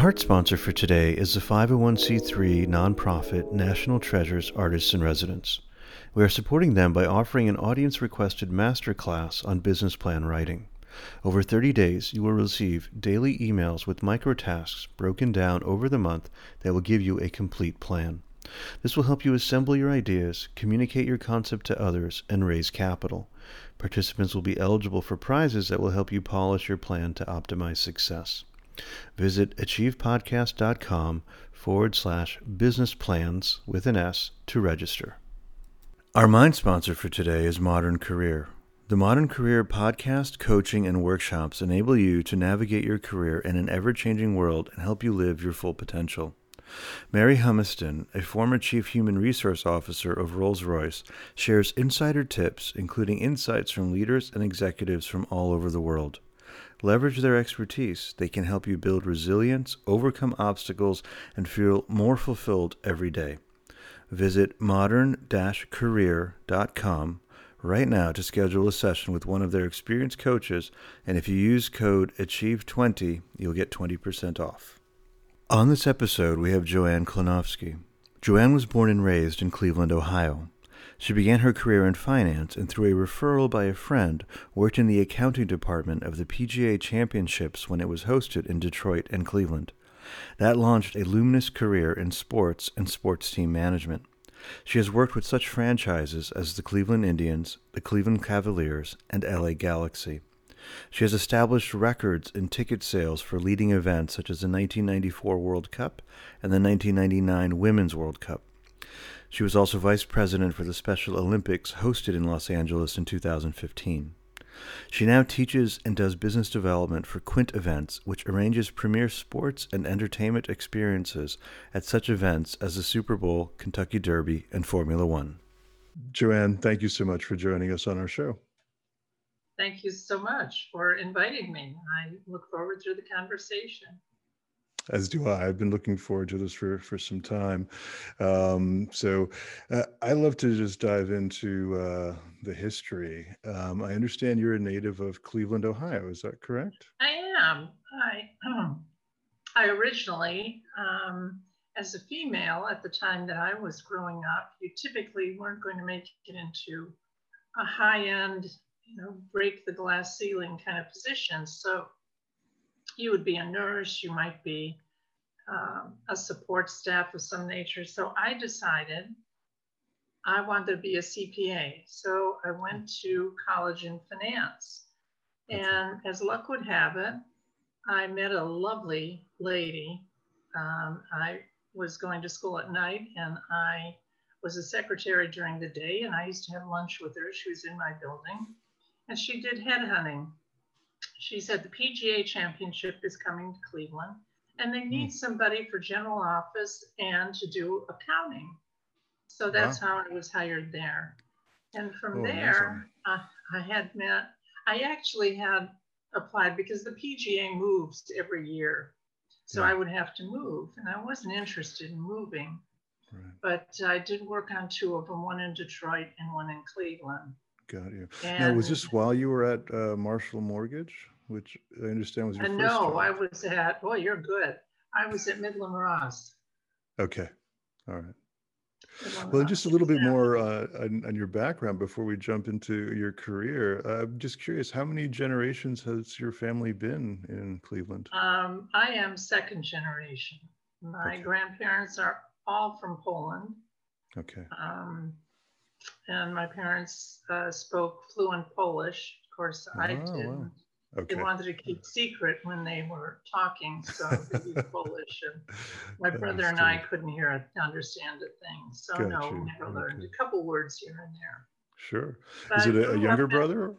Our heart sponsor for today is the 501c3 nonprofit National Treasures Artists in Residence. We are supporting them by offering an audience requested masterclass on business plan writing. Over 30 days, you will receive daily emails with micro tasks broken down over the month that will give you a complete plan. This will help you assemble your ideas, communicate your concept to others, and raise capital. Participants will be eligible for prizes that will help you polish your plan to optimize success. Visit achievepodcast.com forward slash business plans with an S to register. Our mind sponsor for today is Modern Career. The Modern Career podcast, coaching, and workshops enable you to navigate your career in an ever changing world and help you live your full potential. Mary Humiston, a former Chief Human Resource Officer of Rolls Royce, shares insider tips, including insights from leaders and executives from all over the world. Leverage their expertise. They can help you build resilience, overcome obstacles, and feel more fulfilled every day. Visit modern career.com right now to schedule a session with one of their experienced coaches, and if you use code ACHIEVE20, you'll get 20% off. On this episode, we have Joanne Klonowski. Joanne was born and raised in Cleveland, Ohio. She began her career in finance and, through a referral by a friend, worked in the accounting department of the PGA Championships when it was hosted in Detroit and Cleveland. That launched a luminous career in sports and sports team management. She has worked with such franchises as the Cleveland Indians, the Cleveland Cavaliers, and LA Galaxy. She has established records in ticket sales for leading events such as the 1994 World Cup and the 1999 Women's World Cup. She was also vice president for the Special Olympics hosted in Los Angeles in 2015. She now teaches and does business development for Quint Events, which arranges premier sports and entertainment experiences at such events as the Super Bowl, Kentucky Derby, and Formula One. Joanne, thank you so much for joining us on our show. Thank you so much for inviting me. I look forward to the conversation as do I. I've been looking forward to this for for some time. Um, so uh, I love to just dive into uh, the history. Um, I understand you're a native of Cleveland, Ohio. Is that correct? I am. I um, I originally, um, as a female at the time that I was growing up, you typically weren't going to make it into a high end, you know, break the glass ceiling kind of position. So you would be a nurse, you might be um, a support staff of some nature. So I decided I wanted to be a CPA. So I went to college in finance. And as luck would have it, I met a lovely lady. Um, I was going to school at night and I was a secretary during the day and I used to have lunch with her. She was in my building and she did headhunting she said the PGA championship is coming to Cleveland and they need mm. somebody for general office and to do accounting. So that's wow. how I was hired there. And from oh, there, uh, I had met, I actually had applied because the PGA moves every year. So yeah. I would have to move, and I wasn't interested in moving. Right. But I did work on two of them, one in Detroit and one in Cleveland. Got you. And, now, was this while you were at uh, Marshall Mortgage, which I understand was your uh, first No, job? I was at, boy, you're good. I was at Midland Ross. Okay. All right. Well, just a little bit more uh, on, on, your background before we jump into your career. Uh, I'm just curious, how many generations has your family been in Cleveland? Um, I am second generation. My okay. grandparents are all from Poland. Okay. Um, and my parents uh, spoke fluent Polish. Of course, I oh, didn't. Wow. Okay. They wanted to keep secret when they were talking, so they used Polish. And my brother and I couldn't hear it, understand a thing. So Got no, we never okay. learned a couple words here and there. Sure. But Is it a, a younger brother?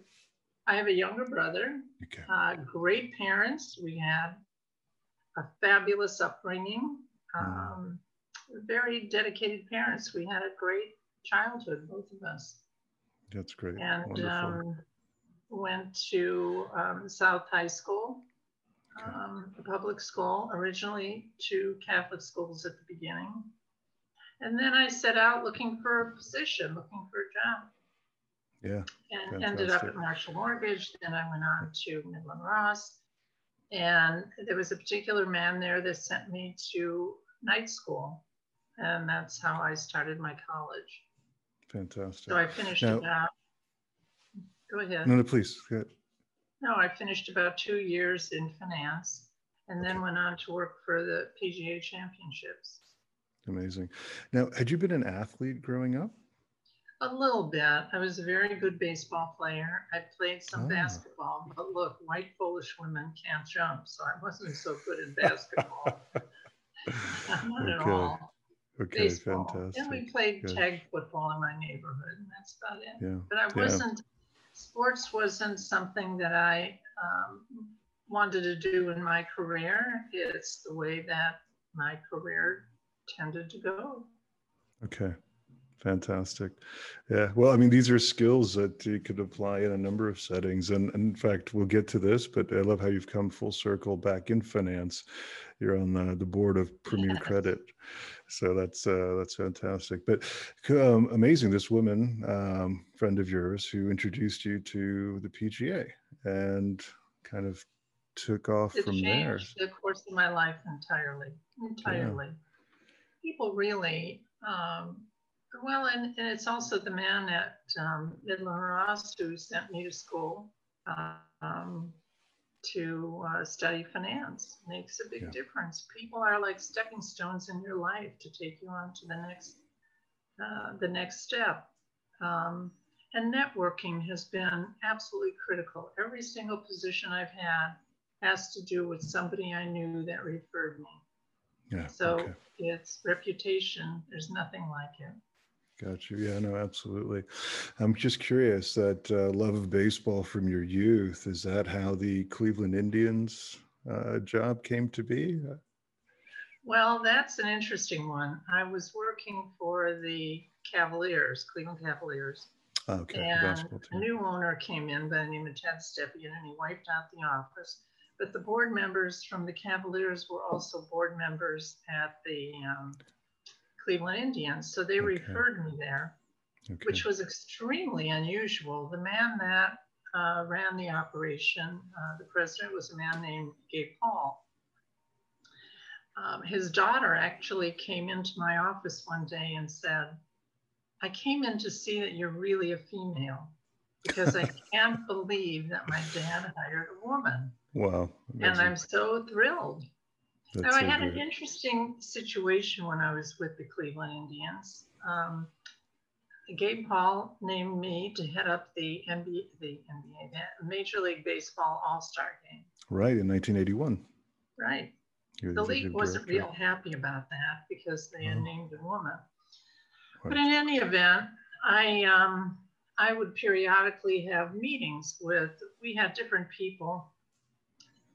I have a younger brother. Okay. Uh, great parents. We had a fabulous upbringing. Hmm. Um, mm. Very dedicated parents. We had a great childhood, both of us. That's great. And um, went to um, South High School, um, a public school, originally two Catholic schools at the beginning. And then I set out looking for a position, looking for a job. Yeah. And fantastic. ended up at Marshall Mortgage. Then I went on to Midland Ross. And there was a particular man there that sent me to night school. And that's how I started my college. Fantastic. So I finished now, about, go ahead. No, no, please. go ahead. No, I finished about two years in finance and then okay. went on to work for the PGA championships. Amazing. Now, had you been an athlete growing up? A little bit. I was a very good baseball player. I played some oh. basketball, but look, white Polish women can't jump, so I wasn't so good in basketball. Not okay. at all. Okay, baseball. fantastic. And we played Good. tag football in my neighborhood, and that's about it. Yeah. But I wasn't, yeah. sports wasn't something that I um, wanted to do in my career. It's the way that my career tended to go. Okay. Fantastic. Yeah. Well, I mean, these are skills that you could apply in a number of settings. And, and, in fact, we'll get to this, but I love how you've come full circle back in finance. You're on the, the board of Premier yes. Credit. So that's uh, that's fantastic. But um, amazing, this woman, um, friend of yours, who introduced you to the PGA and kind of took off it from there. The course of my life entirely, entirely. Yeah. People really um, well, and, and it's also the man at um, Midland Ross who sent me to school um, to uh, study finance. Makes a big yeah. difference. People are like stepping stones in your life to take you on to the next uh, the next step. Um, and networking has been absolutely critical. Every single position I've had has to do with somebody I knew that referred me. Yeah, so okay. it's reputation. There's nothing like it. Got you. Yeah, no, absolutely. I'm just curious that uh, love of baseball from your youth, is that how the Cleveland Indians uh, job came to be? Well, that's an interesting one. I was working for the Cavaliers, Cleveland Cavaliers. Okay, and a new owner came in by the name of Ted Stepien, and he wiped out the office. But the board members from the Cavaliers were also board members at the um, Cleveland Indians. So they okay. referred me there, okay. which was extremely unusual. The man that uh, ran the operation, uh, the president was a man named Gabe Paul. Um, his daughter actually came into my office one day and said, I came in to see that you're really a female because I can't believe that my dad hired a woman. Wow. Amazing. And I'm so thrilled. That's now, I had an interesting situation when I was with the Cleveland Indians. Um, Gabe Paul named me to head up the NBA, the NBA, the Major League Baseball All Star Game. Right in 1981. Right. The league wasn't director. real happy about that because they had oh. named a woman. Right. But in any event, I um, I would periodically have meetings with. We had different people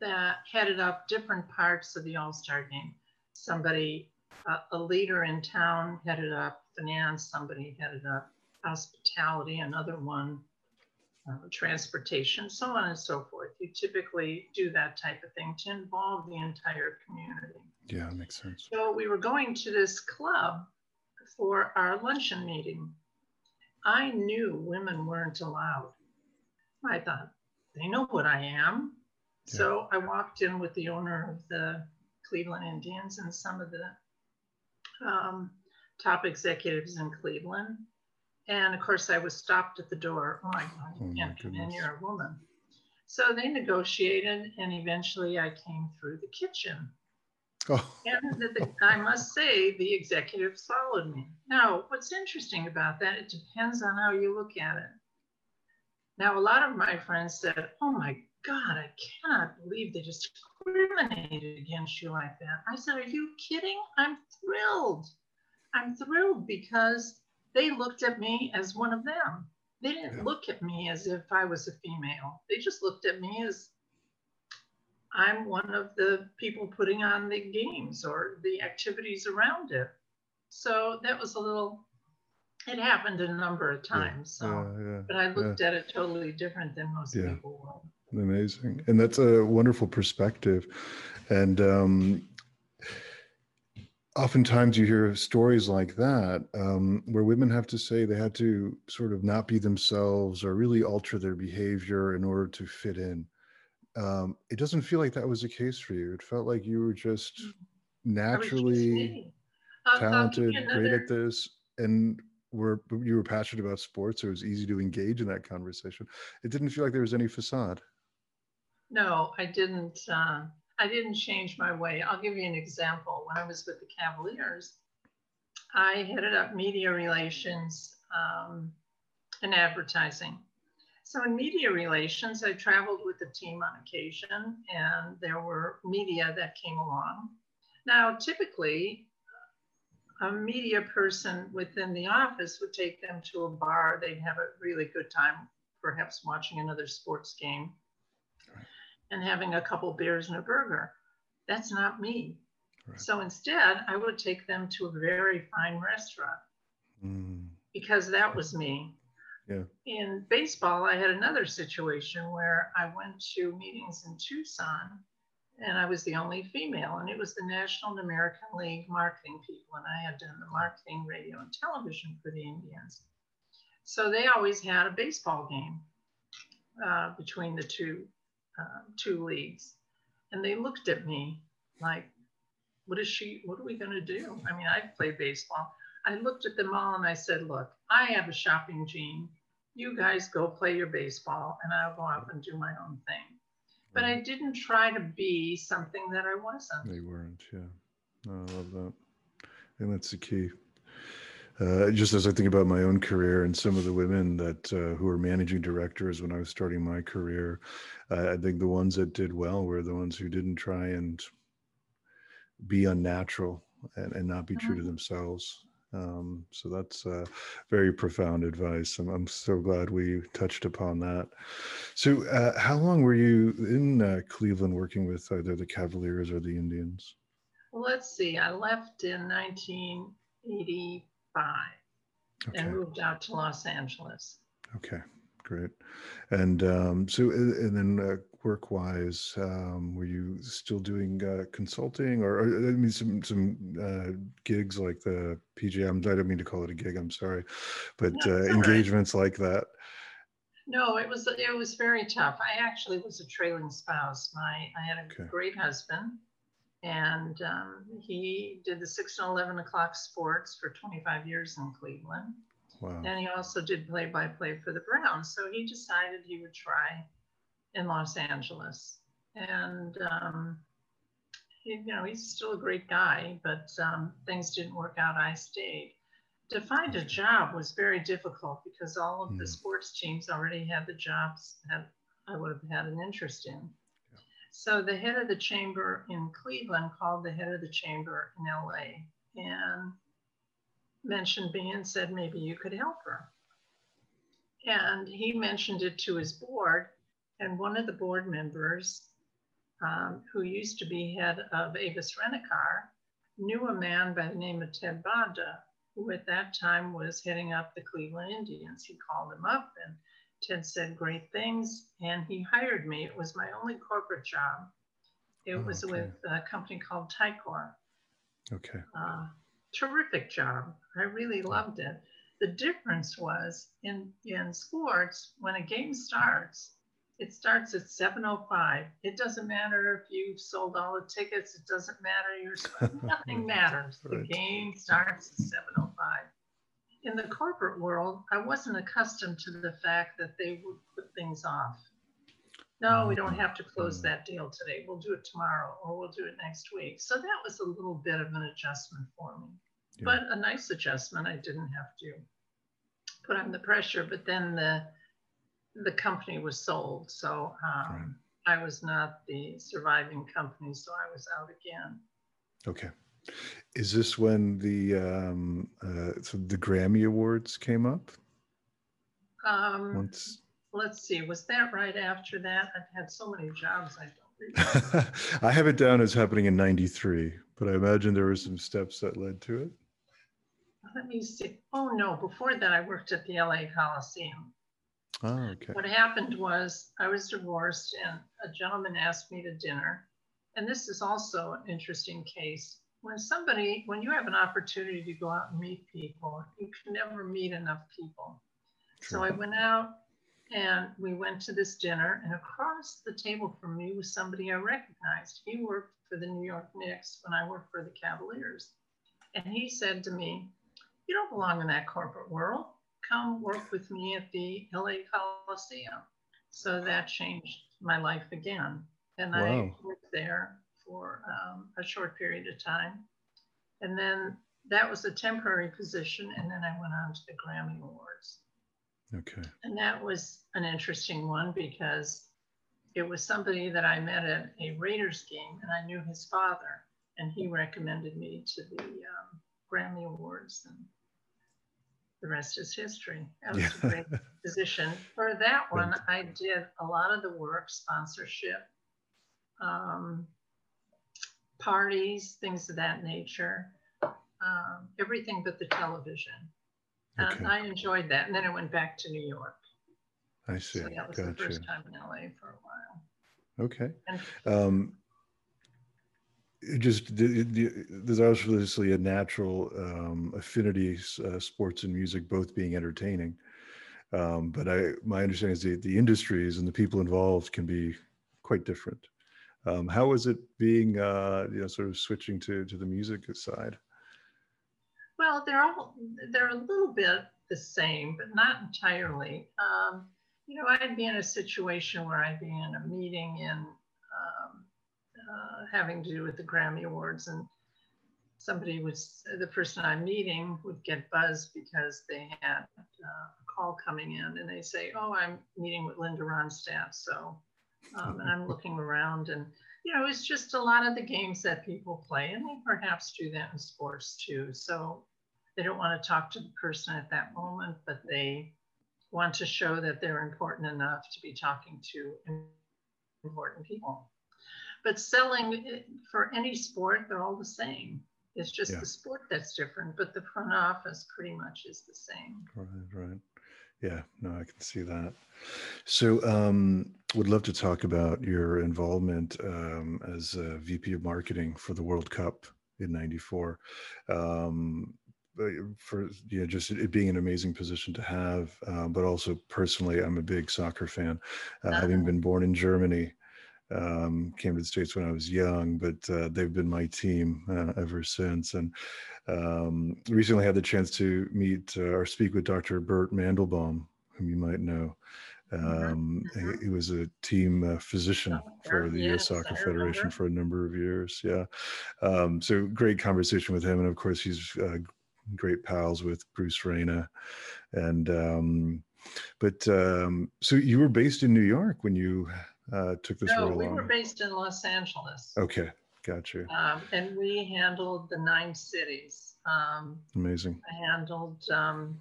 that headed up different parts of the All Star game. Somebody, uh, a leader in town, headed up finance, somebody headed up hospitality, another one, uh, transportation, so on and so forth. You typically do that type of thing to involve the entire community. Yeah, makes sense. So we were going to this club for our luncheon meeting. I knew women weren't allowed. I thought, they know what I am. So I walked in with the owner of the Cleveland Indians and some of the um, top executives in Cleveland. And of course, I was stopped at the door. Oh my God, you oh can't come in, you're a woman. So they negotiated, and eventually I came through the kitchen. Oh. and the, the, I must say, the executive followed me. Now, what's interesting about that, it depends on how you look at it. Now, a lot of my friends said, Oh my God, I cannot believe they just discriminated against you like that. I said, Are you kidding? I'm thrilled. I'm thrilled because they looked at me as one of them. They didn't yeah. look at me as if I was a female. They just looked at me as I'm one of the people putting on the games or the activities around it. So that was a little, it happened a number of times. Yeah. So, yeah, but I looked at it totally different than most people will. Amazing. And that's a wonderful perspective. And um, oftentimes you hear stories like that um, where women have to say they had to sort of not be themselves or really alter their behavior in order to fit in. um, it doesn't feel like that was the case for you. It felt like you were just Mm. naturally give talented, great at this, and were you were passionate about sports. So it was easy to engage in that conversation. It didn't feel like there was any facade. No, I didn't. Uh, I didn't change my way. I'll give you an example. When I was with the Cavaliers, I headed up media relations um, and advertising. So in media relations, I traveled with the team on occasion, and there were media that came along. Now, typically, a media person within the office would take them to a bar. They'd have a really good time, perhaps watching another sports game and having a couple beers and a burger. That's not me. Right. So instead, I would take them to a very fine restaurant Mm, because that was me. Yeah. In baseball, I had another situation where I went to meetings in Tucson and I was the only female, and it was the National American League marketing people, and I had done the marketing, radio, and television for the Indians. So they always had a baseball game uh, between the two uh, two leagues, and they looked at me like, "What is she? What are we going to do?" I mean, I played baseball. I looked at them all and I said, "Look, I have a shopping gene. You guys go play your baseball, and I'll go off and do my own thing." But I didn't try to be something that I wasn't. they weren't. Yeah. No, I love that. And that's the key. Uh, just as I think about my own career and some of the women that uh, who were managing directors when I was starting my career, uh, I think the ones that did well were the ones who didn't try and be unnatural and, and not be true to Mhm. themselves. Um, so that's uh, very profound advice. I'm, I'm so glad we touched upon that. So, uh, how long were you in uh, Cleveland working with either the Cavaliers or the Indians? Well, let's see. I left in 1985 Okay. and moved out to Los Angeles. Okay, great. And um, so, uh, and then uh, work-wise, um, were you still doing uh, consulting, or, or I mean, some some uh, gigs like the PGM? I don't mean to call it a gig. I'm sorry, but No, uh, all right. engagements like that. No, it was it was very tough. I actually was a trailing spouse. My I had a Okay. great husband, and um, he did the six and eleven o'clock sports for 25 years in Cleveland, Wow. and he also did play by play for the Browns. So he decided he would try in Los Angeles, and um, he, you know he's still a great guy, but um, things didn't work out. I stayed. To find a job was very difficult because all of the Mm. sports teams already had the jobs that I would have had an interest in. So the head of the chamber in Cleveland called the head of the chamber in LA and mentioned me and said maybe you could help her. And he mentioned it to his board, and one of the board members, um, who used to be head of Avis Rent-A-Car, knew a man by the name of Ted Bonda, who at that time was heading up the Cleveland Indians. He called him up, and Ted said great things, and he hired me. It was my only corporate job. It Oh, was okay. with a company called Tycor Okay. uh, terrific job. I really loved it. The difference was in in sports when a game starts, it starts at 7:05. It doesn't matter if you've sold all the tickets. It doesn't matter. Nothing matters. The game starts at 7:05. In the corporate world, I wasn't accustomed to the fact that they would put things off. No, we don't have to close that deal today. We'll do it tomorrow or we'll do it next week. So that was a little bit of an adjustment for me, Yeah. but a nice adjustment. I didn't have to put on the pressure. But then the the company was sold, so um, I was not the surviving company, so I was out again. Okay. Is this when the um, uh, so the Grammy Awards came up? Um, Once let's see, was that right after that? I've had so many jobs, I don't remember. I have it down as happening in '93, but I imagine there were some steps that led to it. Let me see. Oh no, before that, I worked at the LA Coliseum. Oh, okay. What happened was I was divorced and a gentleman asked me to dinner. And this is also an interesting case. When somebody, when you have an opportunity to go out and meet people, you can never meet enough people. So I went out And we went to this dinner, and across the table from me was somebody I recognized. He worked for the New York Knicks when I worked for the Cavaliers. And he said to me, You don't belong in that corporate world. Come work with me at the LA Coliseum. So that changed my life again. And wow. I worked there for um, a short period of time. And then that was a temporary position. And then I went on to the Grammy Awards. Okay. And that was an interesting one because it was somebody that I met at a Raiders game and I knew his father and he recommended me to the um, Grammy Awards and the rest is history. That was yeah. a great position. For that one, I did a lot of the work, sponsorship, um, parties, things of that nature, um, everything but the television. Okay. I enjoyed that. And then I went back to New York. I see. So that was gotcha. the first time in LA for a while. Okay. Um, just the, the, there's obviously a natural um, affinity, uh, sports and music both being entertaining. Um, but I, my understanding is the, the industries and the people involved can be quite different. Um, how was it being, uh, you know, sort of switching to to the music side? Well, they're all they're a little bit the same, but not entirely. Um, you know, I'd be in a situation where I'd be in a meeting in um, uh, having to do with the Grammy Awards, and somebody was the person I'm meeting would get buzzed because they had uh, a call coming in, and they say, "Oh, I'm meeting with Linda Ronstadt," so um, and I'm looking around, and you know, it's just a lot of the games that people play, and they perhaps do that in sports too. So they don't want to talk to the person at that moment, but they want to show that they're important enough to be talking to important people. But selling eh, for any sport, they're all the same. It's just yeah. the sport that's different, but the front office pretty much is the same. Right, right. Yeah, no, I can see that. So, um, would love to talk about your involvement um, as a VP of marketing for the World Cup in '94. Um, for you know, just it being an amazing position to have, uh, but also personally, I'm a big soccer fan. Uh, having uh-huh. been born in Germany, um, came to the states when I was young, but uh, they've been my team uh, ever since. And um, recently had the chance to meet uh, or speak with Dr. Bert Mandelbaum, whom you might know. Mm-hmm. Um, he, he, was a team uh, physician for the U.S. Soccer Federation for a number of years. Yeah, um, so great conversation with him, and of course he's uh, great pals with Bruce Arena, and um, but um, so you were based in New York when you uh, took this no, role. we on. were based in Los Angeles. Okay, Gotcha. Um, and we handled the nine cities. Um, Amazing. I handled, um,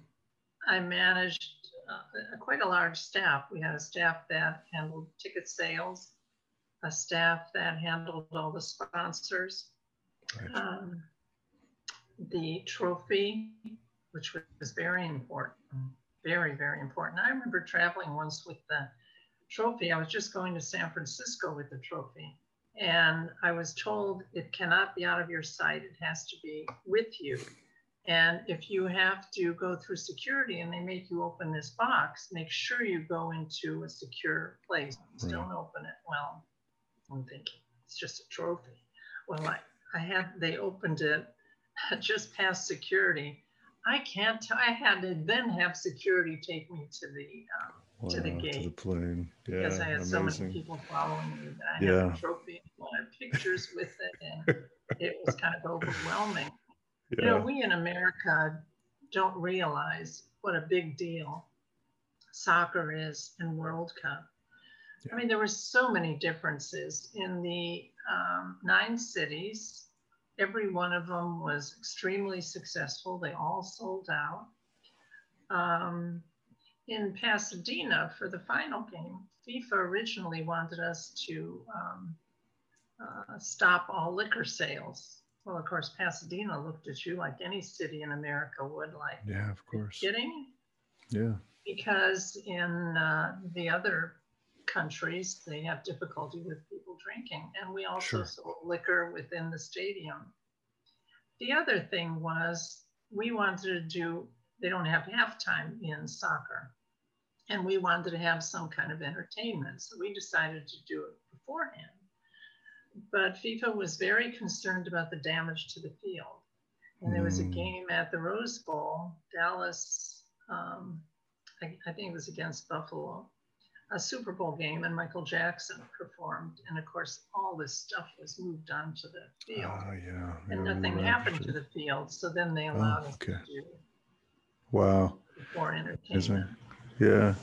I managed uh, quite a large staff. We had a staff that handled ticket sales, a staff that handled all the sponsors, right. Um, the trophy, which was very important, very, very important. I remember traveling once with the trophy. I was just going to San Francisco with the trophy and I was told it cannot be out of your sight, it has to be with you. And if you have to go through security and they make you open this box, make sure you go into a secure place. Right. Don't open it. Well, I'm thinking it's just a trophy. Well, I, I had they opened it just past security. I can't. T- I had to then have security take me to the um, wow, to the gate. To the plane. Yeah, because I had amazing. so many people following me that I yeah. had a trophy and pictures with it, and it was kind of overwhelming. Yeah. You know, we in America don't realize what a big deal soccer is in World Cup. Yeah. I mean, there were so many differences in the um, nine cities. Every one of them was extremely successful. They all sold out. Um, in Pasadena for the final game, FIFA originally wanted us to um, uh, stop all liquor sales. Well, of course, Pasadena looked at you like any city in America would. Like, yeah, of course. Kidding? Yeah. Because in uh, the other countries, they have difficulty with people drinking, and we also sure. sold liquor within the stadium. The other thing was we wanted to do. They don't have halftime in soccer. And we wanted to have some kind of entertainment. So we decided to do it beforehand. But FIFA was very concerned about the damage to the field. And there was a Mm. game at the Rose Bowl, Dallas, um, I, I think it was against Buffalo, a Super Bowl game, and Michael Jackson performed. And of course, all this stuff was moved onto the field. Oh, yeah. and yeah, nothing happened to the field. So then they allowed us okay. to do Wow. before entertainment. Yeah.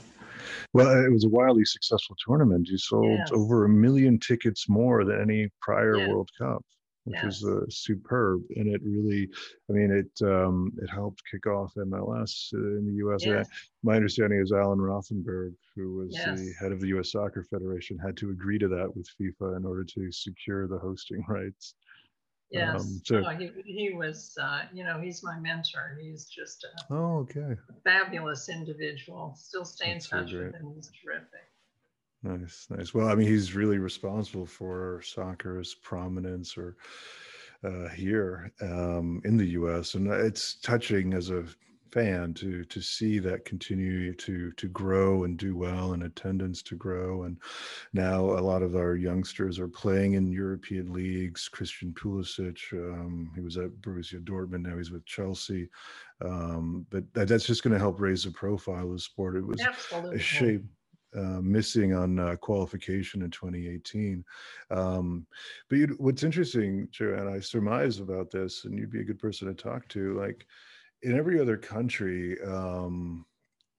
Well, it was a wildly successful tournament. You sold Yes. over a million tickets more than any prior Yes. World Cup, which Yes. was uh, superb. And it really, I mean, it um, it helped kick off MLS uh, in the U.S. Yes. My understanding is Alan Rothenberg, who was the head of the U.S. Soccer Federation, had to agree to that with FIFA in order to secure the hosting rights. Yes. Um, so- No, he, he was, uh, you know, he's my mentor. He's just a Oh, okay. fabulous individual. Still stay in That's so touch with him. He's terrific. Nice, nice. Well, I mean, he's really responsible for soccer's prominence or uh, here um, in the U.S. And it's touching as a fan to to see that continue to to grow and do well and attendance to grow and now a lot of our youngsters are playing in European leagues Christian Pulisic um, he was at Borussia Dortmund now he's with Chelsea um, but that, that's just going to help raise the profile of the sport it was Absolutely. a shame uh, missing on uh, qualification in 2018. Um, but what's interesting, Joanne, I surmise about this, and you'd be a good person to talk to. Like in every other country, um,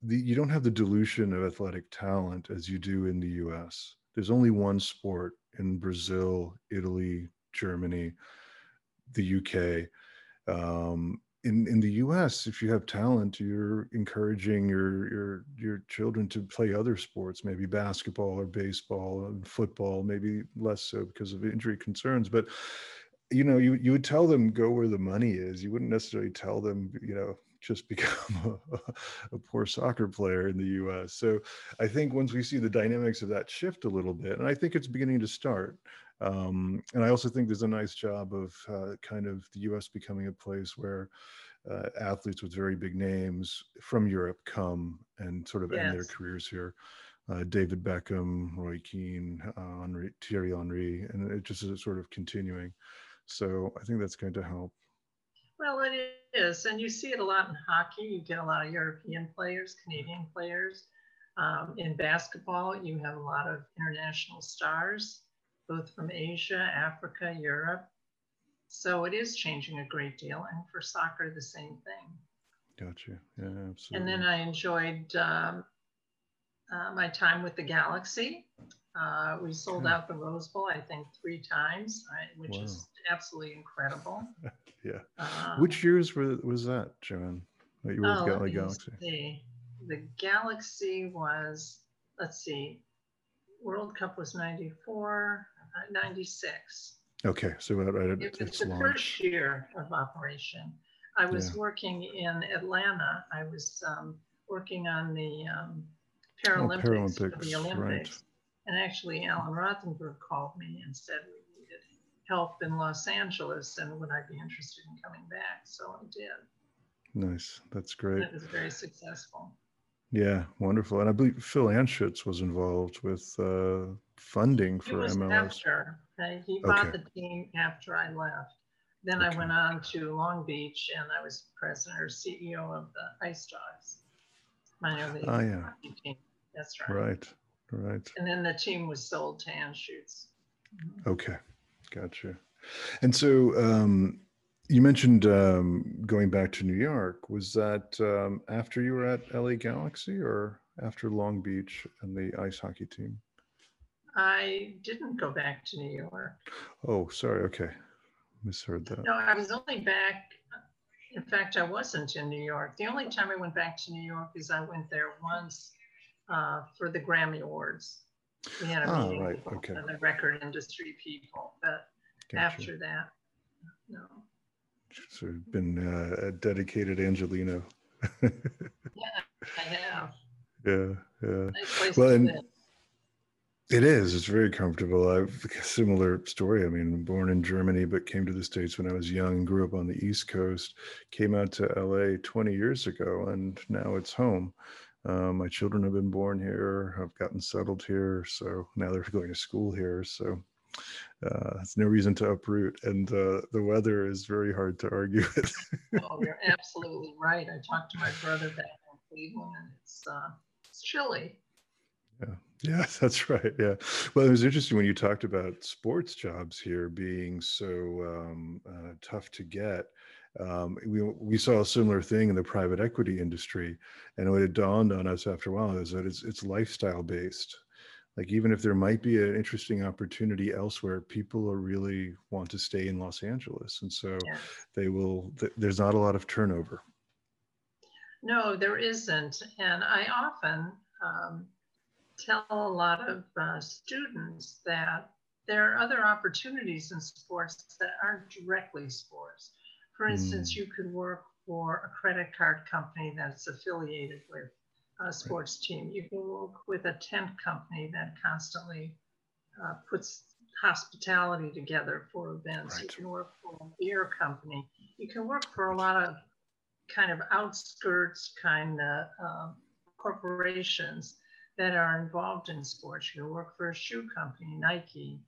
the, you don't have the dilution of athletic talent as you do in the U.S. There's only one sport in Brazil, Italy, Germany, the UK. Um, in in the US, if you have talent, you're encouraging your your your children to play other sports, maybe basketball or baseball and football, maybe less so because of injury concerns. But you know, you you would tell them go where the money is. You wouldn't necessarily tell them, you know, just become a, a poor soccer player in the US. So I think once we see the dynamics of that shift a little bit, and I think it's beginning to start. Um, and I also think there's a nice job of uh, kind of the US becoming a place where uh, athletes with very big names from Europe come and sort of end their careers here. Uh, David Beckham, Roy Keane, uh, Henri, Thierry Henry, and it just is sort of continuing. So I think that's going to help. Well, it is. And you see it a lot in hockey. You get a lot of European players, Canadian players. Um, in basketball, you have a lot of international stars, both from Asia, Africa, Europe. So it is changing a great deal. And for soccer, the same thing. Gotcha. Yeah, absolutely. And then I enjoyed um, uh, my time with the Galaxy. Uh, we sold out the Rose Bowl, I think, three times, right, which is absolutely incredible. yeah. Um, Which years were, was that, Joanne? That you were oh, with Galaxy? see. The Galaxy was, let's see, World Cup was 94, uh, 96. Okay, so right, right It its the launch. first year of operation. I was Yeah. working in Atlanta. I was um, working on the um, Oh, Paralympics, for Paralympics, the right. And actually, Alan Rothenberg called me and said we needed help in Los Angeles and would I be interested in coming back? So I did. Nice. That's And great. it was very successful. Yeah, wonderful. And I believe Phil Anschutz was involved with uh, funding He for was MLS. after. okay? He bought Okay. the team after I left. Then I went on to Long Beach and I was president or CEO of the Ice Dogs. Minor league Ah, yeah. team. That's right. Right, right. And then the team was sold to Anschutz. Okay, gotcha. And so um, you mentioned um, going back to New York. Was that um, after you were at LA Galaxy or after Long Beach and the ice hockey team? I didn't go back to New York. Oh, sorry. Okay, misheard that. No, I was only back. In fact, I wasn't in New York. The only time I went back to New York is I went there once uh, for the Grammy Awards. We had a Ah, meeting right, with okay. the record industry people, but Gotcha. after that, no. So you've been uh, a dedicated Angelino. Yeah, I have. yeah, yeah. Nice Well, and- It is. It's very comfortable. I've a similar story. I mean, born in Germany, but came to the States when I was young, grew up on the East Coast, came out to LA 20 years ago, and now it's home. Uh, my children have been born here. I've gotten settled here. So now they're going to school here. So uh, it's no reason to uproot. And uh, the weather is very hard to argue with. oh, you're absolutely right. I talked to my brother back in Cleveland, and it's uh, it's chilly. Yeah, yeah, that's right. Yeah. Well, it was interesting when you talked about sports jobs here being so um, uh, tough to get. Um, we we saw a similar thing in the private equity industry, and what it dawned on us after a while is that it's it's lifestyle based. Like even if there might be an interesting opportunity elsewhere people are really want to stay in los angeles. And so yes. they will th- there's not a lot of turnover. No there isn't. And i often um, tell a lot of uh, students that there are other opportunities in sports that aren't directly sports for instance mm. you could work for a credit card company that's affiliated with a sports team. You can work with a tent company that constantly uh, puts hospitality together for events. Right. You can work for a beer company. You can work for a lot of kind of outskirts kind of uh, corporations that are involved in sports. You can work for a shoe company, Nike,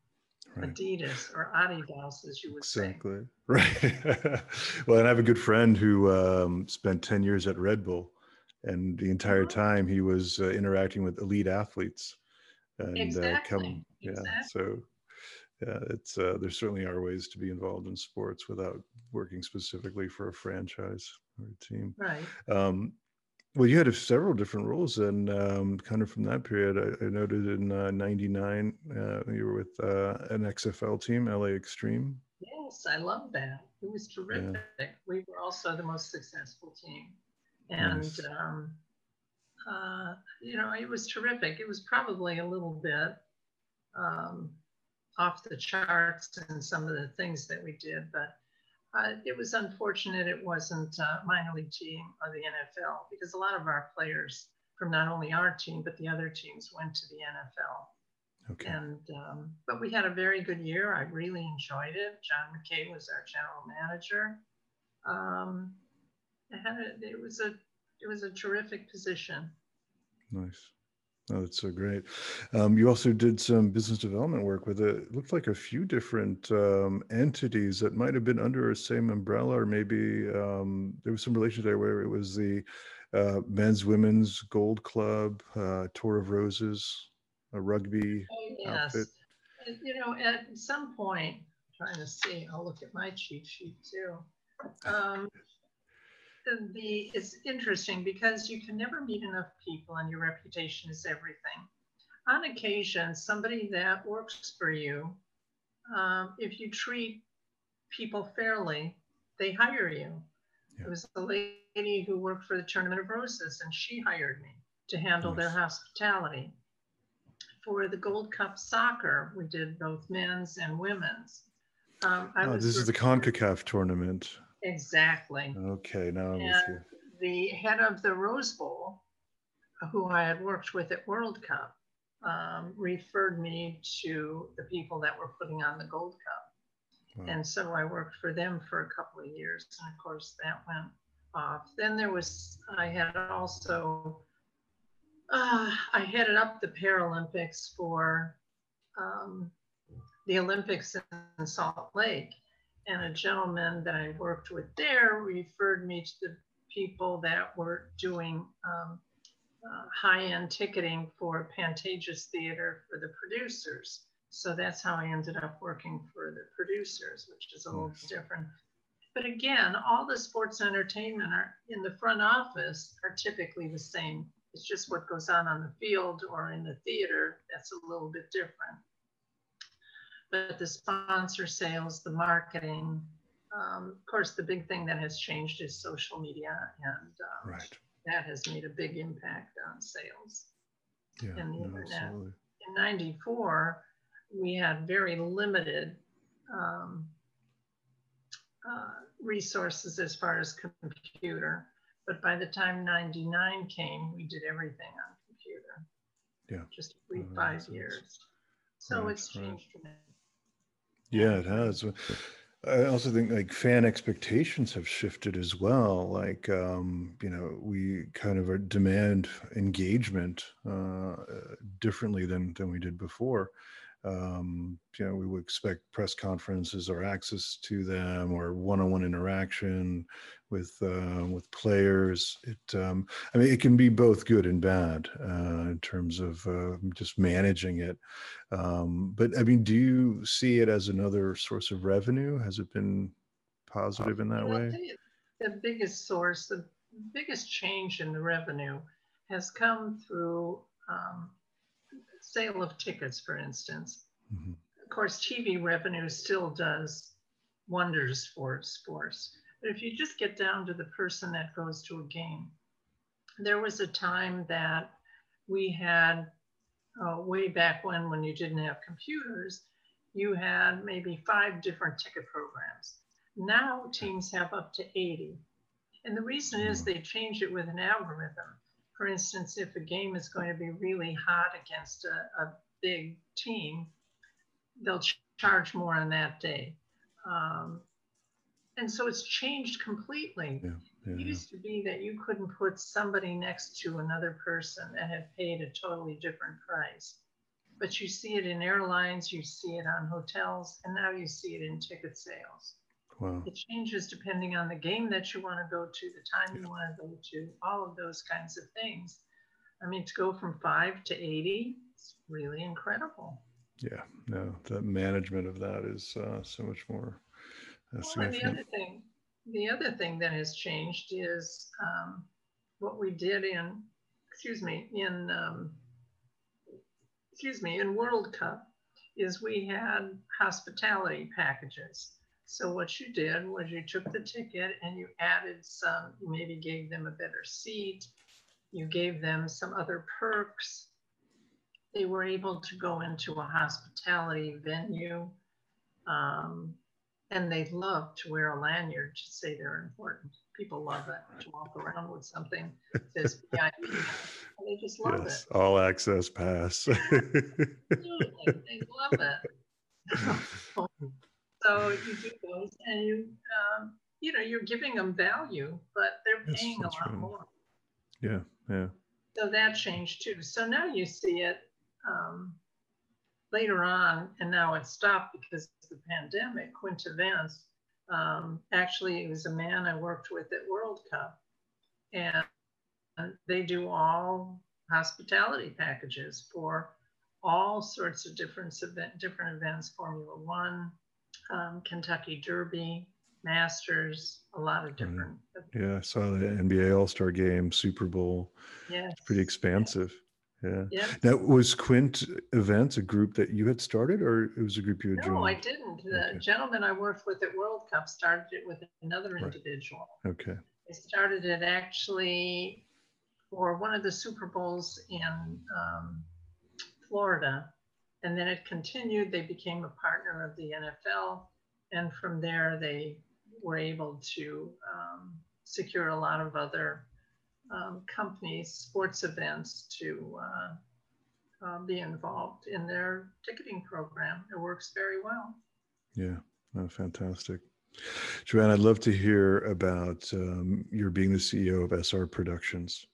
Right. Adidas or Adidas, as you would exactly. say. Exactly. Right. well, and I have a good friend who um, spent 10 years at Red Bull and the entire uh-huh. time he was uh, interacting with elite athletes and exactly. uh, come yeah exactly. so yeah it's uh, there certainly are ways to be involved in sports without working specifically for a franchise or a team right um, well you had several different roles and um, kind of from that period i, I noted in 99 uh, you were with uh, an xfl team la Xtreme yes i love that it was terrific yeah. we were also the most successful team and nice. um, uh, you know it was terrific. It was probably a little bit um, off the charts in some of the things that we did, but uh, it was unfortunate it wasn't a minor league team of the NFL because a lot of our players from not only our team but the other teams went to the NFL. Okay. And um, but we had a very good year. I really enjoyed it. John McKay was our general manager. Um, it had a, it was a it was a terrific position. Nice. Oh, that's so great. Um, you also did some business development work with it. it looked like a few different um, entities that might have been under a same umbrella, or maybe um, there was some relation there where it was the uh, men's, women's Gold Cup, uh, Tour of Roses, a rugby oh, yes. outfit. You know, at some point, trying to see, I'll look at my cheat sheet too. Um, the it's interesting because you can never meet enough people and your reputation is everything. On occasion, somebody that works for you, um, if you treat people fairly, they hire you. Yeah. It was a lady who worked for the Tournament of Roses, and she hired me to handle nice. their hospitality. For the Gold Cup soccer, we did both men's and women's. Um, oh, this is the CONCACAF tournament. Exactly. Okay, now I'm with you. The head of the Rose Bowl, who I had worked with at World Cup, um, referred me to the people that were putting on the Gold Cup. Wow. And so I worked for them for a couple of years. And of course, that went off. Then there was, I had also, uh, I headed up the Paralympics for um, the Olympics in Salt Lake and a gentleman that I worked with there referred me to the people that were doing um, uh, high-end ticketing for Pantages Theater for the producers. So that's how I ended up working for the producers, which is a little different. But again, all the sports entertainment are in the front office are typically the same. It's just what goes on on the field or in the theater that's a little bit different but the sponsor sales, the marketing, um, of course, the big thing that has changed is social media, and um, right. that has made a big impact on sales yeah, and the no, internet. Absolutely. In '94, we had very limited um, uh, resources as far as computer, but by the time '99 came, we did everything on computer. Yeah, just three five years. So right, it's changed right. Yeah, it has. I also think like fan expectations have shifted as well. Like, um, you know, we kind of demand engagement uh, differently than than we did before. Um, you know, we would expect press conferences or access to them or one-on-one interaction with uh, with players. It, um, I mean, it can be both good and bad uh, in terms of uh, just managing it. Um, but I mean, do you see it as another source of revenue? Has it been positive in that way? The biggest source, the biggest change in the revenue has come through um, sale of tickets, for instance. Mm-hmm. Of course, TV revenue still does wonders for sports. But if you just get down to the person that goes to a game, there was a time that we had, uh, way back when, when you didn't have computers, you had maybe five different ticket programs. Now teams have up to 80. And the reason is mm-hmm. they changed it with an algorithm. For instance, if a game is going to be really hot against a, a big team, they'll ch- charge more on that day. Um, and so it's changed completely. Yeah, yeah, it used to be that you couldn't put somebody next to another person and have paid a totally different price. But you see it in airlines, you see it on hotels, and now you see it in ticket sales. Wow. It changes depending on the game that you want to go to, the time you want to go to, all of those kinds of things. I mean, to go from five to 80, it's really incredible. Yeah, no, the management of that is uh, so much more well, and the other thing, the other thing that has changed is um, what we did in, excuse me, in, um, excuse me, in World Cup is we had hospitality packages. So what you did was you took the ticket and you added some, you maybe gave them a better seat, you gave them some other perks. They were able to go into a hospitality venue. Um, and they love to wear a lanyard to say they're important. People love it to walk around with something that says VIP. They just love yes, it. All access pass. Absolutely, they love it. so you do those, and you, um, you know, you're giving them value, but they're paying yes, a lot right. more. Yeah, yeah. So that changed too. So now you see it. Um, later on, and now it stopped because of the pandemic, Quint Events, um, actually, it was a man I worked with at World Cup, and they do all hospitality packages for all sorts of different event, different events, Formula One, um, Kentucky Derby, Masters, a lot of different. Yeah, I saw the NBA All Star Game, Super Bowl. Yeah, it's pretty expansive. Yeah. yeah. Now, was Quint Events a group that you had started, or it was a group you had no, joined? No, I didn't. The okay. gentleman I worked with at World Cup started it with another right. individual. Okay. They started it actually for one of the Super Bowls in um, Florida, and then it continued. They became a partner of the NFL, and from there they were able to um, secure a lot of other um, companies, sports events to uh, uh, be involved in their ticketing program. It works very well. Yeah, oh, fantastic. Joanne, I'd love to hear about um, your being the CEO of SR Productions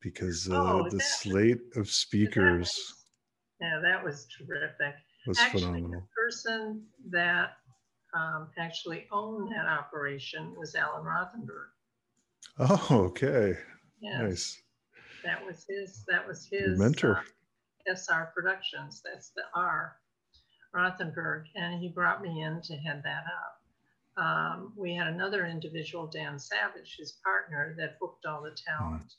because uh, oh, the slate of speakers. That was, yeah, that was terrific. Was actually, phenomenal. The person that um, actually owned that operation was Alan Rothenberg. Oh, okay. Yes. Nice. That was his, that was his Your mentor. Uh, SR Productions. That's the R, Rothenberg. And he brought me in to head that up. Um, we had another individual, Dan Savage, his partner, that booked all the talent.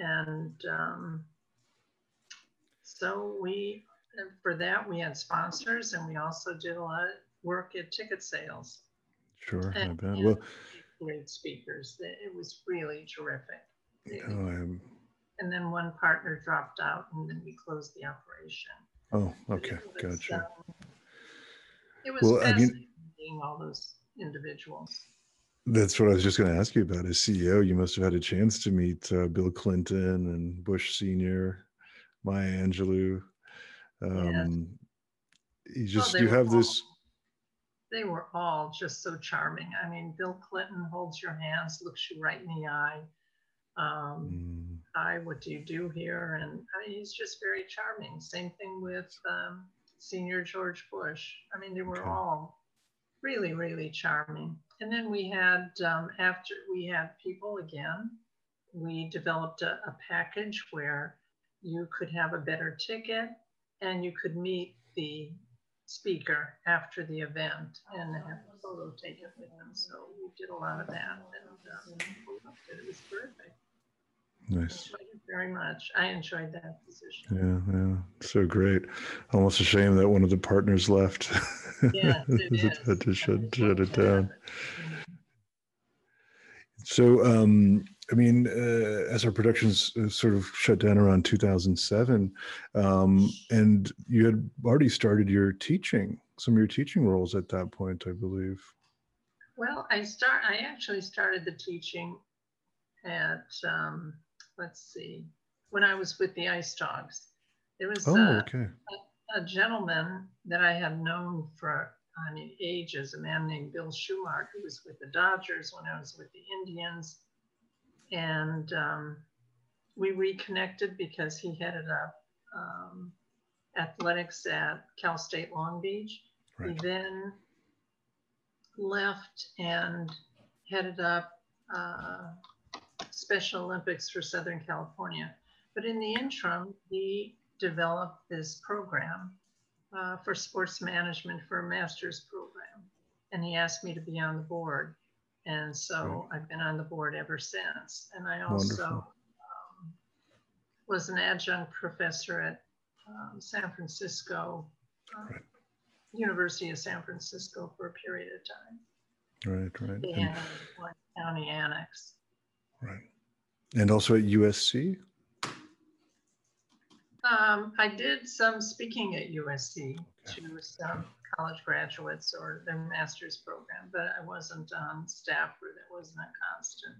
Mm. And um, so we, for that, we had sponsors and we also did a lot of work at ticket sales. Sure, and, I bet. Well, great speakers. It was really terrific. Oh, am... And then one partner dropped out, and then we closed the operation. Oh, okay, was, gotcha. Um, it was well, fascinating I mean, seeing all those individuals. That's what I was just going to ask you about. As CEO, you must have had a chance to meet uh, Bill Clinton and Bush Senior, Maya Angelou. Um, You just well, you have all, this they were all just so charming. I mean, Bill Clinton holds your hands, looks you right in the eye. Um, Mm, Hi, what do you do here? And I mean, he's just very charming. Same thing with um, Senior George Bush. I mean, they were Okay. all really, really charming. And then we had, um, after we had people again, we developed a, a package where you could have a better ticket and you could meet the speaker after the event and have a photo taken with them. So we did a lot of that and um, it. Was terrific. nice. Enjoyed it very much. I enjoyed that position. Yeah, yeah, so great. Almost a shame that one of the partners left. It had to shut, shut it down. So, um, I mean, uh, SR Productions uh, sort of shut down around 2007, um, and you had already started your teaching, some of your teaching roles at that point, I believe. Well, I start. I actually started the teaching at um, let's see, when I was with the Ice Dogs. There was Oh, a, okay. a gentleman that I had known for I mean ages, a man named Bill Shumard, who was with the Dodgers when I was with the Indians, and um, we reconnected because he headed up um, athletics at Cal State Long Beach. He then left and headed up uh, Special Olympics for Southern California. But in the interim, he developed this program uh, for sports management for a master's program. And he asked me to be on the board. And so I've been on the board ever since. And I also um, was an adjunct professor at um, San Francisco, uh, Right. University of San Francisco for a period of time. Right, right. They And, one county annex. right. And also at USC? Um, I did some speaking at USC to some college graduates or their master's program, but I wasn't on staff or that wasn't a constant.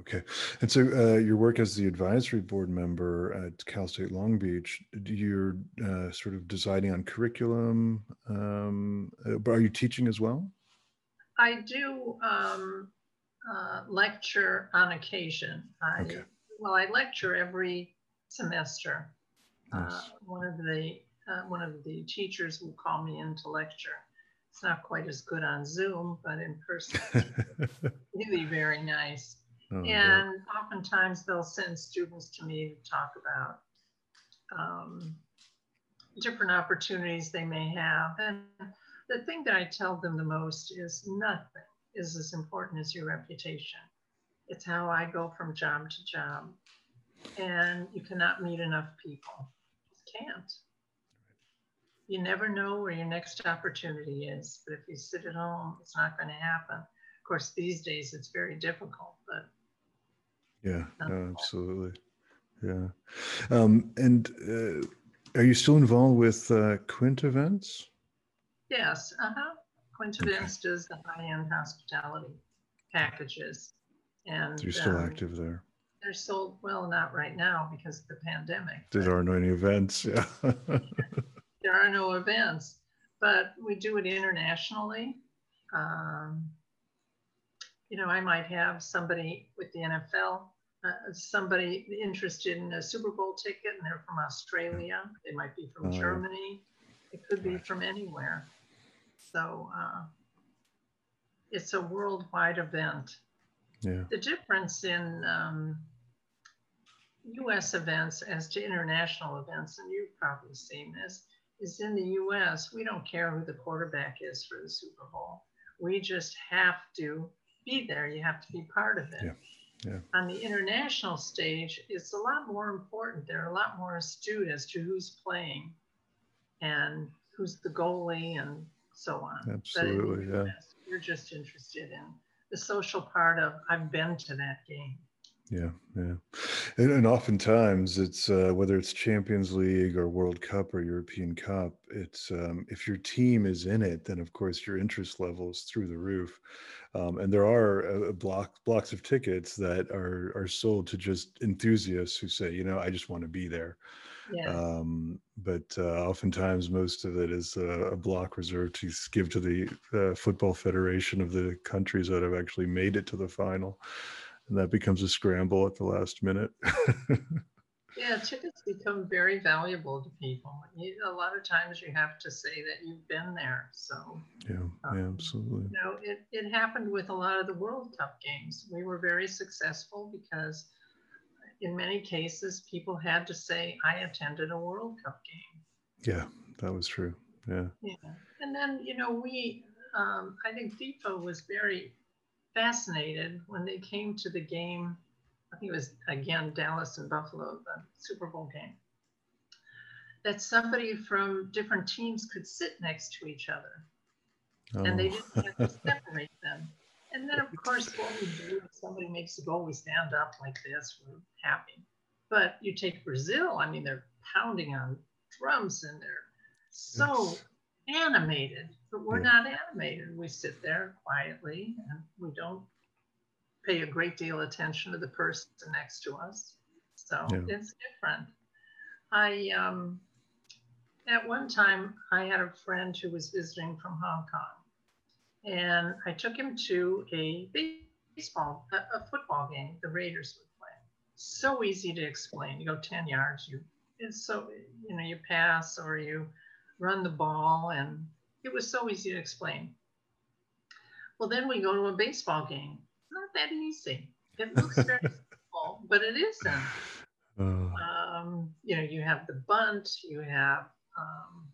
Okay. And so uh, your work as the advisory board member at Cal State Long Beach, you're uh, sort of deciding on curriculum. Um, uh, but are you teaching as well? I do um, uh, lecture on occasion. I, Okay. Well, I lecture every semester. Uh, Nice. one of the uh, one of the teachers will call me in to lecture. It's not quite as good on Zoom, but in person, really very nice. Oh. And oftentimes they'll send students to me to talk about um, different opportunities they may have. And the thing that I tell them the most is nothing is as important as your reputation. It's how I go from job to job. And you cannot meet enough people. You can't. You never know where your next opportunity is. But if you sit at home, it's not going to happen. Of course, these days it's very difficult, but Yeah, no, absolutely. Yeah. Um, and uh, are you still involved with uh, Quint events? Yes, uh-huh. Quintevents does the high-end hospitality packages. And So you're still um, active there. They're sold, well, not right now because of the pandemic. There aren't any events. Yeah. There are no events, but we do it internationally. Um, You know, I might have somebody with the NFL, uh, somebody interested in a Super Bowl ticket and they're from Australia. They might be from Oh. Germany. It could be from anywhere. So uh, it's a worldwide event. yeah. The difference in um, US events as to international events, and you've probably seen this, is in the US, we don't care who the quarterback is for the Super Bowl. We just have to be there. You have to be part of it. Yeah, yeah. On the international stage, it's a lot more important. They're a lot more astute as to who's playing and who's the goalie and so on. But in the Absolutely, yeah. You're just interested in the social part of I've been to that game. Yeah, yeah, and, and oftentimes it's uh, whether it's Champions League or World Cup or European Cup. It's um, if your team is in it, then of course your interest level is through the roof, um, and there are uh, block blocks of tickets that are are sold to just enthusiasts who say, you know, I just want to be there. Yeah. Um, but uh, oftentimes, most of it is uh, a block reserved to give to the uh, Football Federation of the countries that have actually made it to the final. And that becomes a scramble at the last minute. Yeah, tickets become very valuable to people. You, a lot of times you have to say that you've been there. So, yeah, um, yeah, absolutely. you know, it, it happened with a lot of the World Cup games. We were very successful because in many cases people had to say, I attended a World Cup game. Yeah, that was true. Yeah. Yeah. And then, you know, we, um, I think FIFA was very fascinated when they came to the game I think it was again Dallas and Buffalo, the Super Bowl game, that somebody from different teams could sit next to each other Oh. and they oh. didn't have to separate them. And then, of course, what we do if somebody makes a goal, we stand up like this, we're happy. But you take Brazil, I mean, they're pounding on drums and they're so animated, but we're Yeah. not animated. We sit there quietly and we don't pay a great deal of attention to the person next to us. So Yeah. it's different. I, um, at one time, I had a friend who was visiting from Hong Kong, and I took him to a baseball, a, a football game the Raiders would play. So easy to explain. You go 10 yards, you, it's so, you know, you pass or you run the ball, and it was so easy to explain. Well, then we go to a baseball game. Not that easy. It looks very simple, but it isn't Oh, um, you know, you have the bunt, you have um,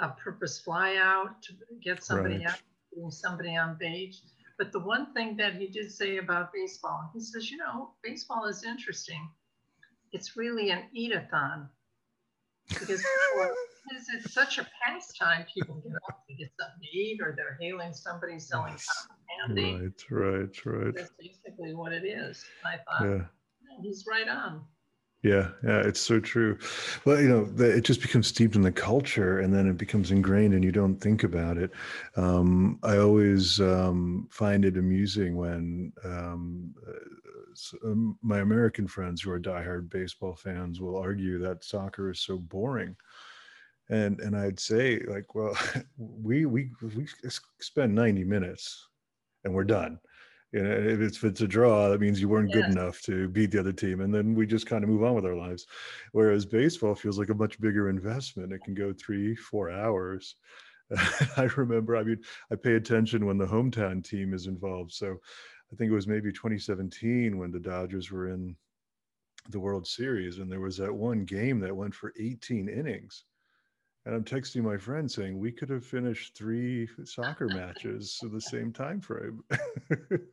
a purpose fly out to get somebody Right. out, getting somebody on base. But the one thing that he did say about baseball, he says, you know, baseball is interesting. It's really an eat-a-thon because people- because it's such a pastime. People get up to get something to eat, or they're hailing somebody selling Yes. candy. right, right, right. That's basically what it is. I thought, Yeah. "No, he's right on. Yeah, yeah, it's so true. Well, you know, the, it just becomes steeped in the culture, and then it becomes ingrained, and you don't think about it. Um, I always um, find it amusing when um, uh, um, my American friends who are diehard baseball fans will argue that soccer is so boring, and and I'd say like, well, we we we spend ninety minutes, and we're done. You know, if it's, if it's a draw, that means you weren't good enough to beat the other team, and then we just kind of move on with our lives. Whereas baseball feels like a much bigger investment. It can go three, four hours. I remember, I mean, I pay attention when the hometown team is involved. So I think it was maybe 2017 when the Dodgers were in the World Series, and there was that one game that went for 18 innings. And I'm texting my friend saying we could have finished three soccer matches in the same time frame.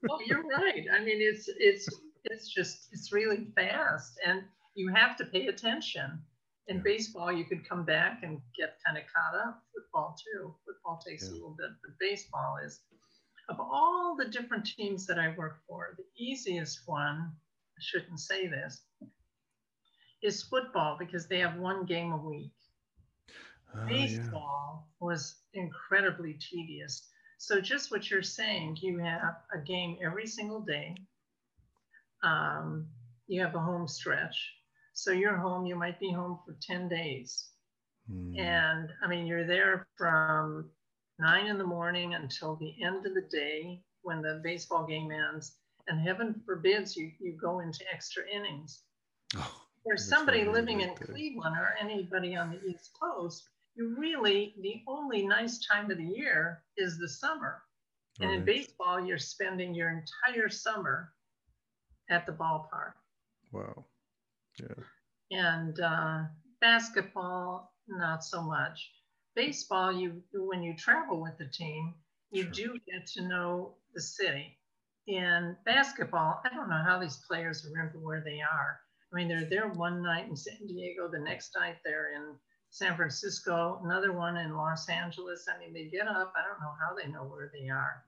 Oh, you're right. I mean, it's it's it's just it's really fast, and you have to pay attention. In Yeah. baseball, you could come back and get kind of caught up. Football too. Football takes Yeah. a little bit, but baseball is. Of all the different teams that I work for, the easiest one, I shouldn't say this, is football because they have one game a week Oh, yeah. baseball was incredibly tedious. So just what you're saying, you have a game every single day. Um, you have a home stretch. So you're home, you might be home for 10 days. Hmm. And I mean, you're there from nine in the morning until the end of the day when the baseball game ends. And heaven forbids you, you go into extra innings. Oh, For somebody living in. Cleveland or anybody on the East Coast, you really, the only nice time of the year is the summer. And in baseball, you're spending your entire summer at the ballpark. Wow. Yeah. And uh, basketball, not so much. Baseball, you when you travel with the team, you Sure. do get to know the city. In basketball, I don't know how these players remember where they are. I mean, they're there one night in San Diego, the next night they're in San Francisco, another one in Los Angeles. I mean, they get up. I don't know how they know where they are.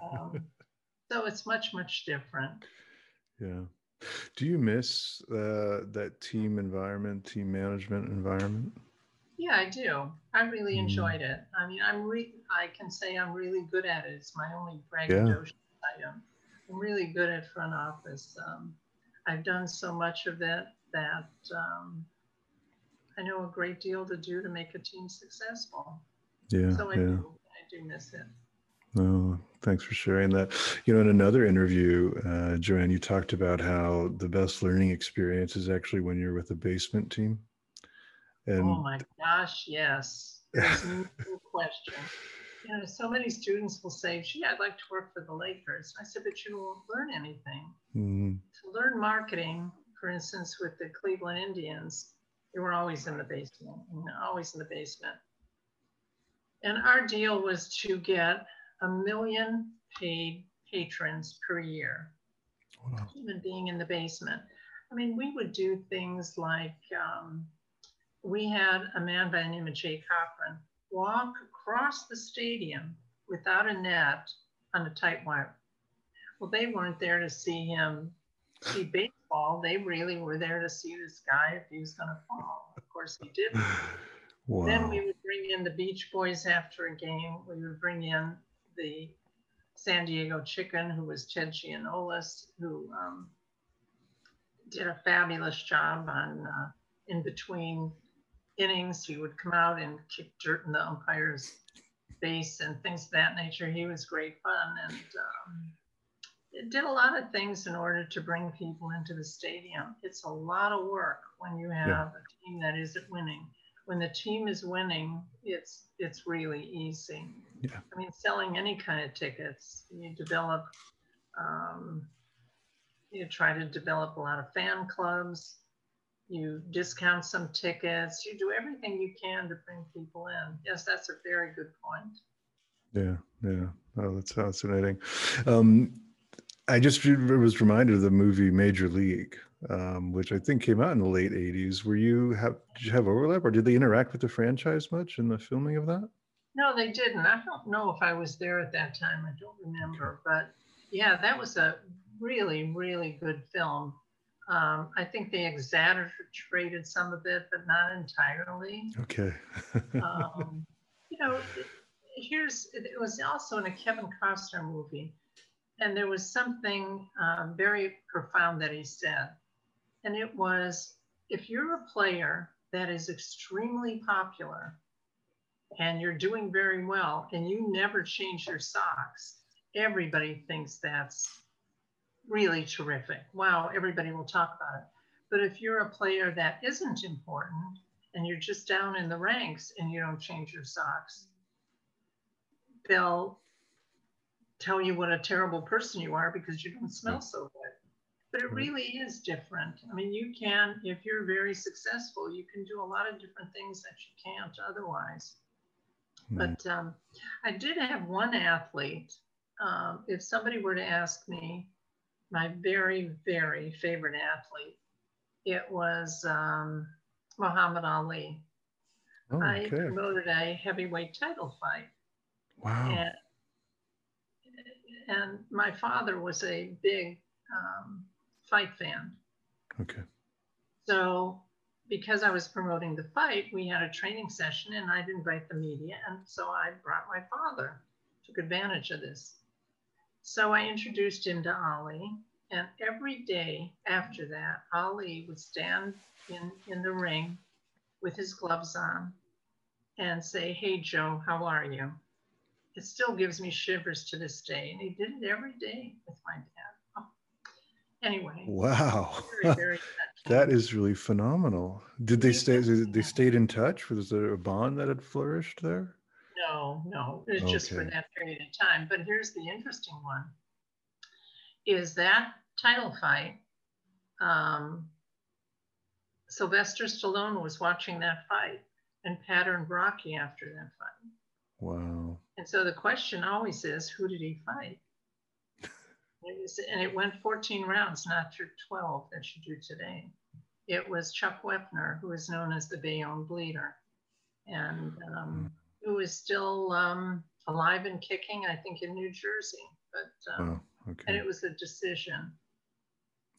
Um, so it's much, much different. yeah. Do you miss uh, that team environment, team management environment? Yeah, I do. I really Mm. enjoyed it. I mean, I'm re- I can say I'm really good at it. It's my only braggadocious item. I'm really good at front office. Um, I've done so much of it that um, I know a great deal to do to make a team successful. Yeah. So I yeah. do, I do miss it. No, thanks for sharing that. You know, in another interview, uh, Joanne, you talked about how the best learning experience is actually when you're with a basement team. And oh my gosh, yes. There's no question. You know, so many students will say, gee, I'd like to work for the Lakers. I said, but you won't learn anything. mm, To learn marketing, for instance, with the Cleveland Indians, they were always in the basement, always in the basement. And our deal was to get a million paid patrons per year, wow. even being in the basement. I mean, we would do things like um, we had a man by the name of Jay Cochrane walk across the stadium without a net on a tight wire. Well, they weren't there to see him see baseball. They really were there to see this guy if he was going to fall. Of course, he didn't. Wow. Then we would bring in the Beach Boys after a game. We would bring in the San Diego Chicken, who was Ted Giannoulas, who um, did a fabulous job on uh, in between innings. He would come out and kick dirt in the umpire's face and things of that nature. He was great fun and um, did a lot of things in order to bring people into the stadium. It's a lot of work when you have Yeah. a team that isn't winning. When the team is winning, it's it's really easy. Yeah. I mean, selling any kind of tickets, you develop, um, you try to develop a lot of fan clubs. You discount some tickets. You do everything you can to bring people in. Yes, that's a very good point. Yeah, yeah. Oh, that's fascinating. Um, I just was reminded of the movie Major League, um, which I think came out in the late '80s. Were you have did you have overlap, or did they interact with the franchise much in the filming of that? No, they didn't. I don't know if I was there at that time. I don't remember. But yeah, that was a really, really good film. Um, I think they exaggerated some of it, but not entirely. Okay. Um, you know, here's it was also in a Kevin Costner movie, and there was something um, very profound that he said, and it was if you're a player that is extremely popular and you're doing very well and you never change your socks, everybody thinks that's really terrific. Wow, everybody will talk about it. But if you're a player that isn't important and you're just down in the ranks and you don't change your socks, they'll tell you what a terrible person you are because you don't smell so good. But it really is different. I mean, you can, if you're very successful, you can do a lot of different things that you can't otherwise. Hmm. But um, I did have one athlete. Um, if somebody were to ask me, my very, very favorite athlete, it was um, Muhammad Ali. Oh, I promoted a heavyweight title fight. Wow. And, and my father was a big um, fight fan. Okay. So, because I was promoting the fight, we had a training session and I'd invite the media. And so I brought my father, took advantage of this. So I introduced him to Ali. And every day after that, Ali would stand in, in the ring with his gloves on and say, Hey, Joe, how are you? It still gives me shivers to this day. And he did it every day with my dad. Oh. Anyway, Wow. very, very that is really phenomenal. Did they stay? was- They stayed in touch. Was there a bond that had flourished there? No, no, it was just for Okay. that period of time. But here's the interesting one is that title fight. Um, Sylvester Stallone was watching that fight and patterned Rocky after that fight. Wow. And so the question always is, who did he fight? It was, and it went 14 rounds, not your 12 that you do today. It was Chuck Wepner, who is known as the Bayonne Bleeder, and um, who is still um, alive and kicking, I think, in New Jersey. But um, Wow. and it was a decision.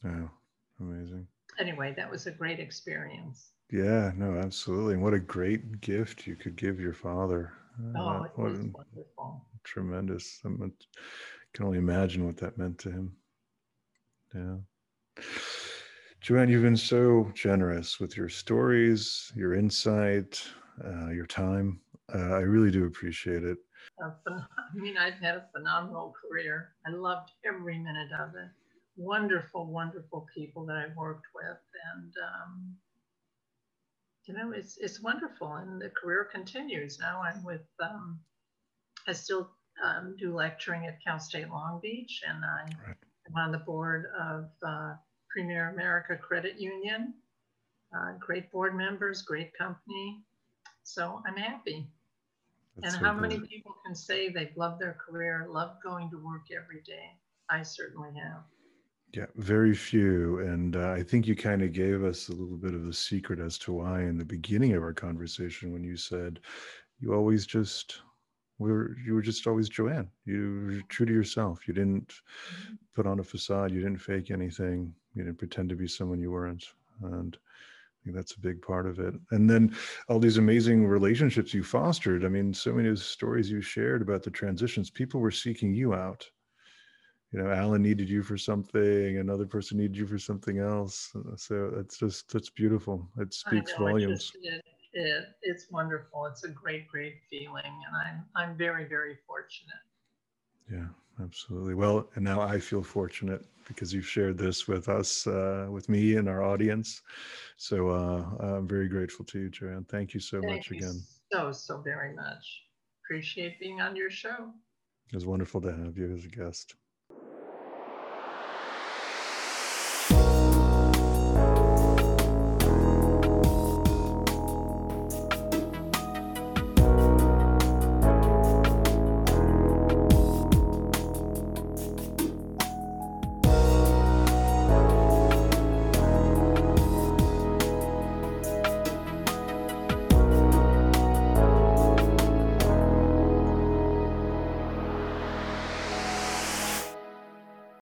Wow. Amazing. Anyway, that was a great experience. Yeah. No. Absolutely. And what a great gift you could give your father. Uh, Oh, it was wonderful. tremendous. I can only imagine what that meant to him. Yeah. Joanne, you've been so generous with your stories, your insight, uh, your time. Uh, I really do appreciate it. I mean, I've had a phenomenal career. I loved every minute of it. Wonderful, wonderful people that I've worked with, and um, you know, it's it's wonderful. And the career continues. Now I'm with. Um, I still um, do lecturing at Cal State Long Beach, and I, right. on the board of uh, Premier America Credit Union. Uh, great board members, great company. So I'm happy. That's and so how many people can say they've loved their career, loved going to work every day? I certainly have. Yeah, very few. And uh, I think you kind of gave us a little bit of the secret as to why in the beginning of our conversation when you said you always just were you were just always Joanne. You were true to yourself. You didn't mm-hmm. put on a facade. You didn't fake anything. You didn't pretend to be someone you weren't. And I think that's a big part of it. And then all these amazing relationships you fostered. I mean, so many stories you shared about the transitions. People were seeking you out. You know, Alan needed you for something, another person needed you for something else. So it's just that's beautiful. It speaks know, volumes. It, it, it's wonderful. It's a great, great feeling, and I'm I'm very, very fortunate. Yeah, absolutely. Well, and now I feel fortunate because you've shared this with us, uh, with me and our audience. So uh, I'm very grateful to you, Joanne. Thank you so Thank much you again. So, so very much. Appreciate being on your show. It was wonderful to have you as a guest.